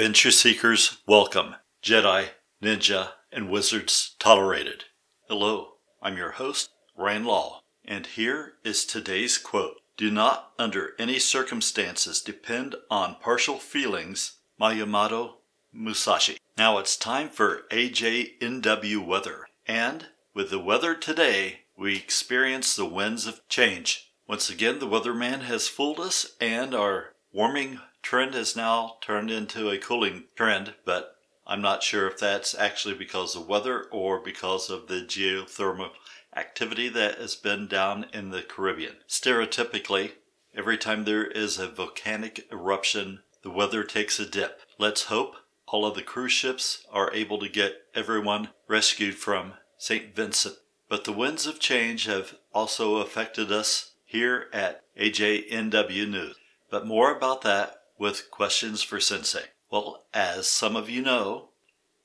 Adventure Seekers, welcome. Jedi, Ninja, and Wizards tolerated. Hello, I'm your host, Rand Law, and here is today's quote Do not, under any circumstances, depend on partial feelings. Miyamoto Musashi. Now it's time for AJNW weather, and with the weather today, we experience the winds of change. Once again, the weatherman has fooled us, and our warming trend has now turned into a cooling trend, but I'm not sure if that's actually because of weather or because of the geothermal activity that has been down in the Caribbean. Stereotypically, every time there is a volcanic eruption, the weather takes a dip. Let's hope all of the cruise ships are able to get everyone rescued from St. Vincent. But the winds of change have also affected us here at AJNW News. But more about that with questions for Sensei. Well, as some of you know,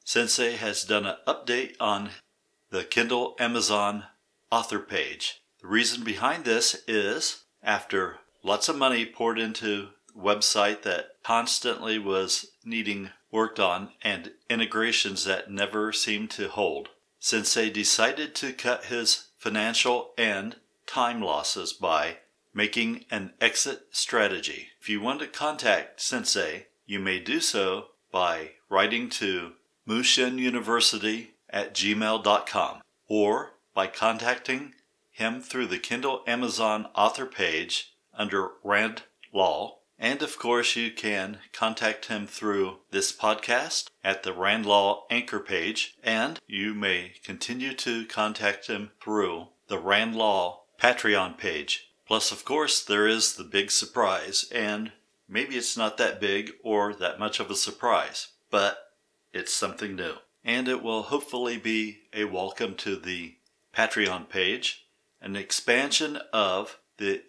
Sensei has done an update on the Kindle Amazon author page. The reason behind this is after lots of money poured into website that constantly was needing worked on and integrations that never seemed to hold. Sensei decided to cut his financial and time losses by making an exit strategy. If you want to contact Sensei, you may do so by writing to Mushin University at gmail.com or by contacting him through the Kindle Amazon author page under Rand Law. And of course, you can contact him through this podcast at the Rand Law anchor page, and you may continue to contact him through the Rand Law Patreon page. Plus, of course, there is the big surprise, and maybe it's not that big or that much of a surprise, but it's something new. And it will hopefully be a welcome to the Patreon page, an expansion of the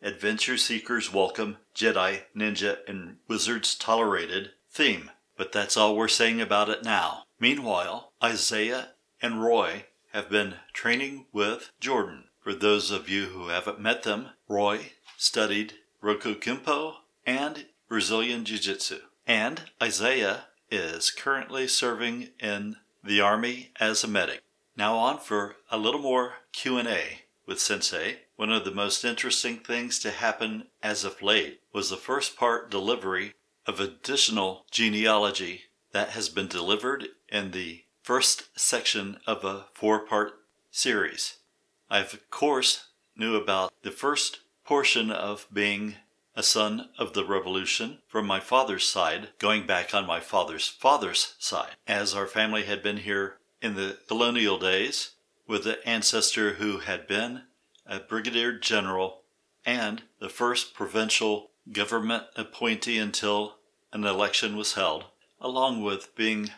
Adventure Seekers Welcome Jedi, Ninja, and Wizards Tolerated theme. But that's all we're saying about it now. Meanwhile, Isaiah and Roy have been training with Jordan. For those of you who haven't met them, Roy studied Roku Kempo and Brazilian Jiu Jitsu. And Isaiah is currently serving in the Army as a medic. Now on for a little more Q&A with Sensei. One of the most interesting things to happen as of late was the first part delivery of additional genealogy that has been delivered in the first section of a four-part series. I, of course, knew about the first portion of being a son of the revolution from my father's side, going back on my father's father's side, as our family had been here in the colonial days with an ancestor who had been a brigadier general and the first provincial government appointee until an election was held, along with being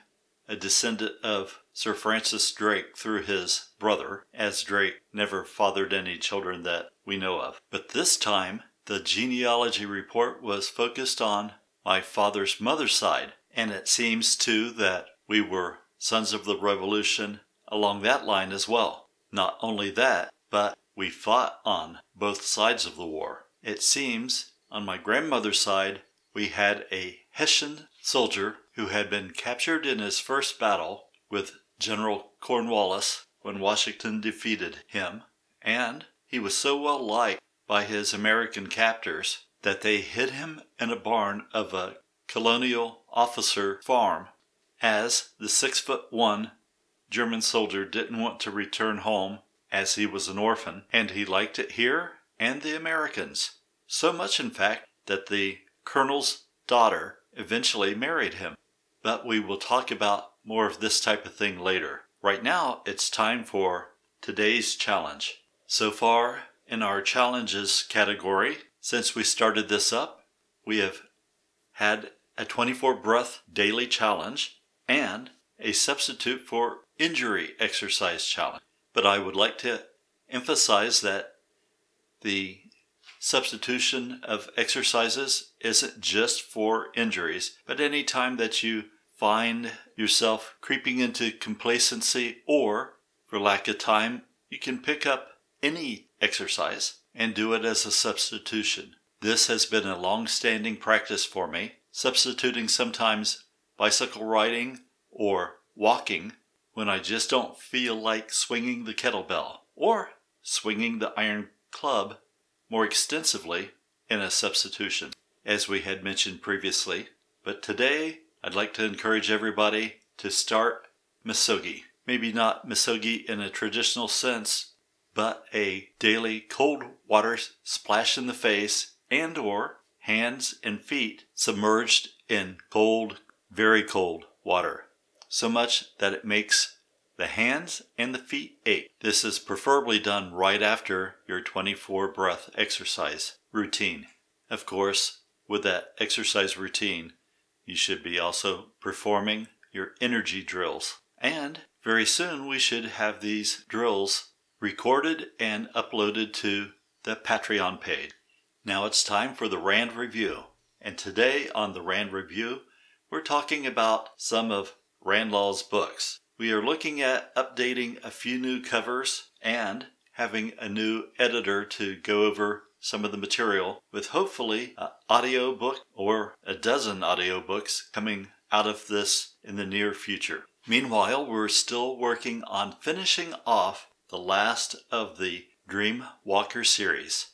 a descendant of Sir Francis Drake through his brother, as Drake never fathered any children that we know of. But this time, the genealogy report was focused on my father's mother's side, and it seems too that we were sons of the revolution along that line as well. Not only that, but we fought on both sides of the war. It seems on my grandmother's side, we had a Hessian soldier who had been captured in his first battle with General Cornwallis when Washington defeated him, and he was so well liked by his American captors that they hid him in a barn of a colonial officer farm, as the six foot one German soldier didn't want to return home as he was an orphan, and he liked it here and the Americans. So much, in fact, that the colonel's daughter eventually married him. But we will talk about more of this type of thing later. Right now, it's time for today's challenge. So far, in our challenges category, since we started this up, we have had a 24 breath daily challenge and a substitute for injury exercise challenge. But I would like to emphasize that the substitution of exercises isn't just for injuries, but any time that you find yourself creeping into complacency or, for lack of time, you can pick up any exercise and do it as a substitution. This has been a long standing practice for me, substituting sometimes bicycle riding or walking when I just don't feel like swinging the kettlebell or swinging the iron club more extensively in a substitution, as we had mentioned previously. But today, I'd like to encourage everybody to start misogi. Maybe not misogi in a traditional sense, but a daily cold water splash in the face and or hands and feet submerged in cold, very cold water so much that it makes the hands and the feet ache. This is preferably done right after your 24 breath exercise routine. Of course, with that exercise routine, you should be also performing your energy drills. And very soon we should have these drills recorded and uploaded to the Patreon page. Now it's time for the Rand Review. And today on the Rand Review, we're talking about some of Randlaw's books. We are looking at updating a few new covers and having a new editor to go over some of the material with hopefully an audiobook or a dozen audiobooks coming out of this in the near future. Meanwhile, we're still working on finishing off the last of the Dream Walker series.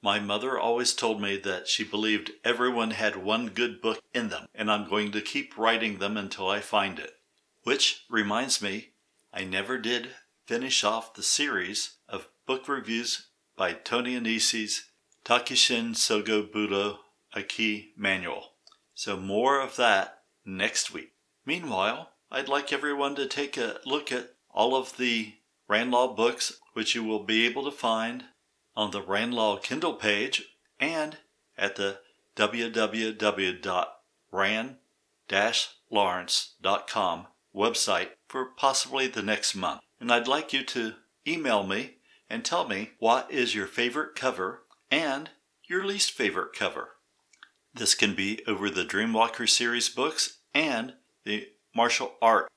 My mother always told me that she believed everyone had one good book in them, and I'm going to keep writing them until I find it. Which reminds me, I never did finish off the series of book reviews by Tony Annesi's Takeshin Sogo Budo Aiki Manual. So more of that next week. Meanwhile, I'd like everyone to take a look at all of the Randlaw books, which you will be able to find on the Randlaw Kindle page and at the www.rand-lawrence.com website for possibly the next month. And I'd like you to email me and tell me what is your favorite cover and your least favorite cover. This can be over the Dreamwalker series books and the martial art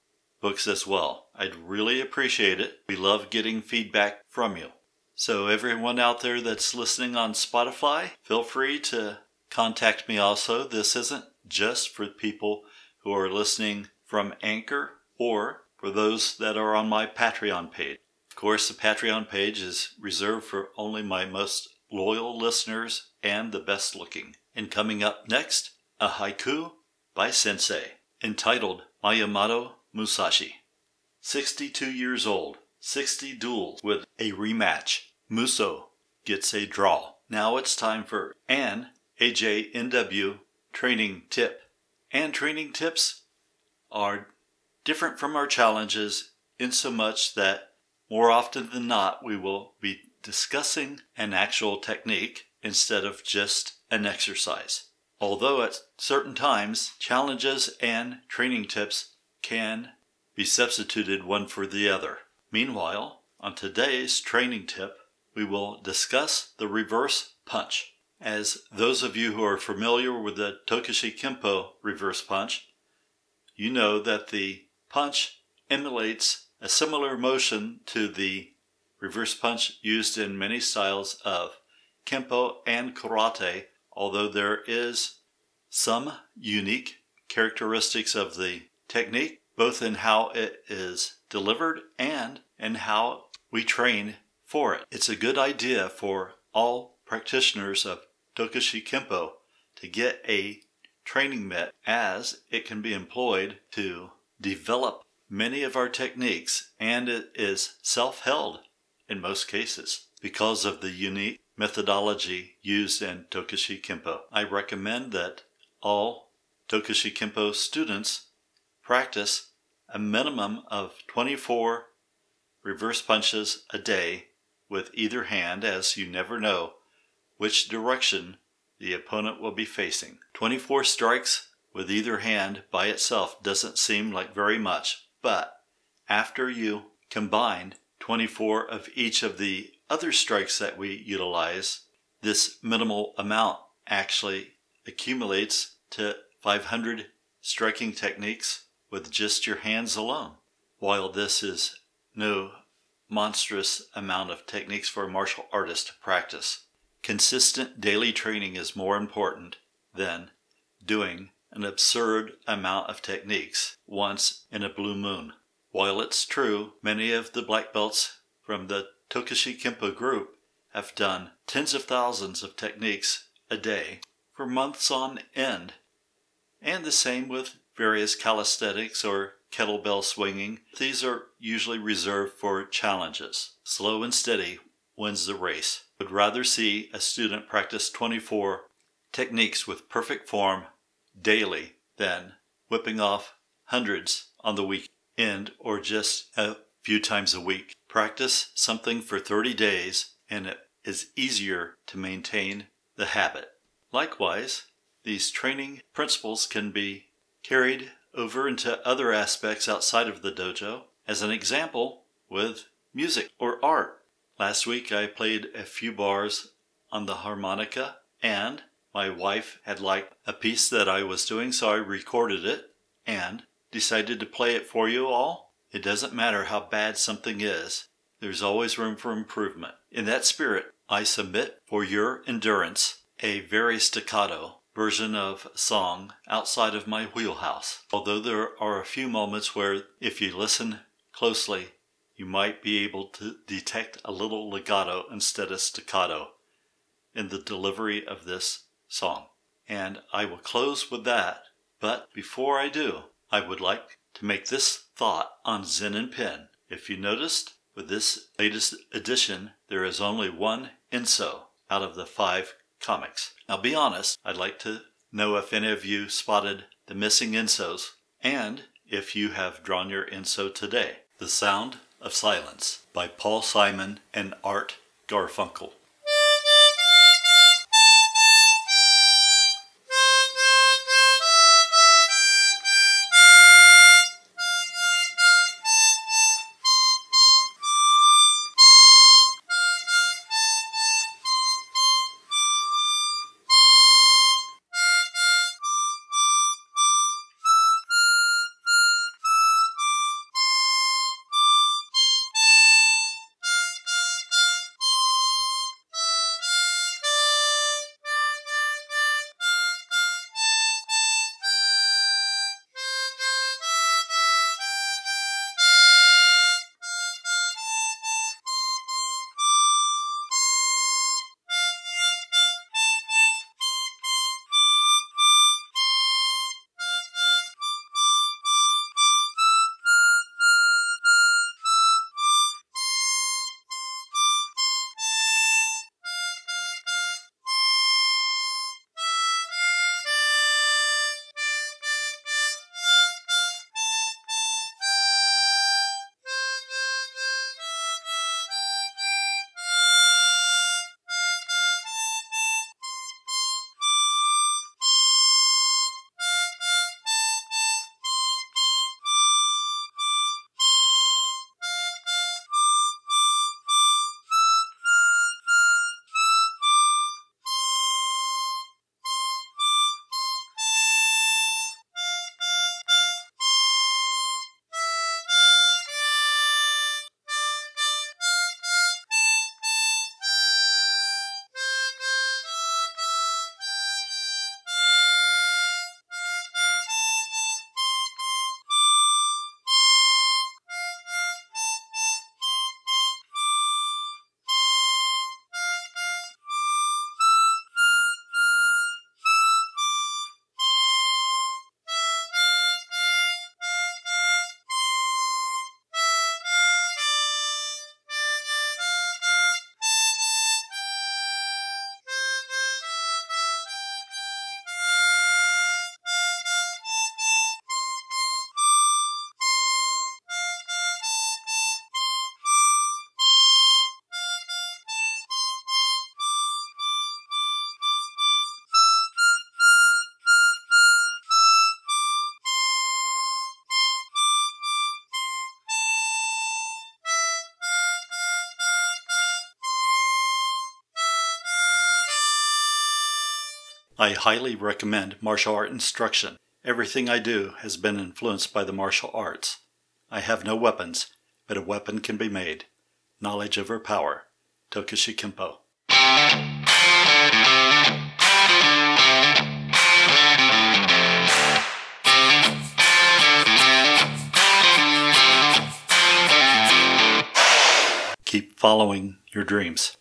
books as well. I'd really appreciate it. We love getting feedback from you. So, everyone out there that's listening on Spotify, feel free to contact me also. This isn't just for people who are listening from Anchor or for those that are on my Patreon page. Of course, the Patreon page is reserved for only my most loyal listeners and the best looking. And coming up next, a haiku by Sensei entitled Miyamoto Musashi. 62 years old, 60 duels with a rematch. Muso gets a draw. Now it's time for an AJNW training tip. And training tips are different from our challenges in so much that more often than not we will be discussing an actual technique instead of just an exercise. Although at certain times challenges and training tips can be substituted one for the other. Meanwhile, on today's training tip, we will discuss the reverse punch. As those of you who are familiar with the Tokushi Kempo reverse punch, you know that the punch emulates a similar motion to the reverse punch used in many styles of Kempo and Karate, although there is some unique characteristics of the technique, both in how it is delivered and in how we train for it. It's a good idea for all practitioners of Tokushi Kempo to get a training mat as it can be employed to develop many of our techniques and it is self-held in most cases because of the unique methodology used in Tokushi Kempo. I recommend that all Tokushi Kempo students practice a minimum of 24 reverse punches a day with either hand as you never know which direction the opponent will be facing. 24 strikes with either hand by itself doesn't seem like very much, but after you combine 24 of each of the other strikes that we utilize, this minimal amount actually accumulates to 500 striking techniques with just your hands alone. While this is no monstrous amount of techniques for a martial artist to practice. Consistent daily training is more important than doing an absurd amount of techniques once in a blue moon. While it's true many of the black belts from the Tokushi Kempo group have done tens of thousands of techniques a day for months on end, and the same with various calisthenics or kettlebell swinging. These are usually reserved for challenges. Slow and steady wins the race. Would rather see a student practice 24 techniques with perfect form daily than whipping off hundreds on the weekend or just a few times a week. Practice something for 30 days and it is easier to maintain the habit. Likewise, these training principles can be carried over into other aspects outside of the dojo. As an example, with music or art. Last week I played a few bars on the harmonica and my wife had liked a piece that I was doing, so I recorded it and decided to play it for you all. It doesn't matter how bad something is, there's always room for improvement. In that spirit, I submit for your endurance a very staccato version of song outside of my wheelhouse. Although there are a few moments where, if you listen closely, you might be able to detect a little legato instead of staccato in the delivery of this song. And I will close with that. But before I do, I would like to make this thought on Zen and Pen. If you noticed, with this latest edition, there is only one enso out of the five comics. Now, be honest, I'd like to know if any of you spotted the missing Ensos and if you have drawn your enso today. The Sound of Silence by Paul Simon and Art Garfunkel. I highly recommend martial art instruction. Everything I do has been influenced by the martial arts. I have no weapons, but a weapon can be made. Knowledge of her power. Tokushi Kempo. Keep following your dreams.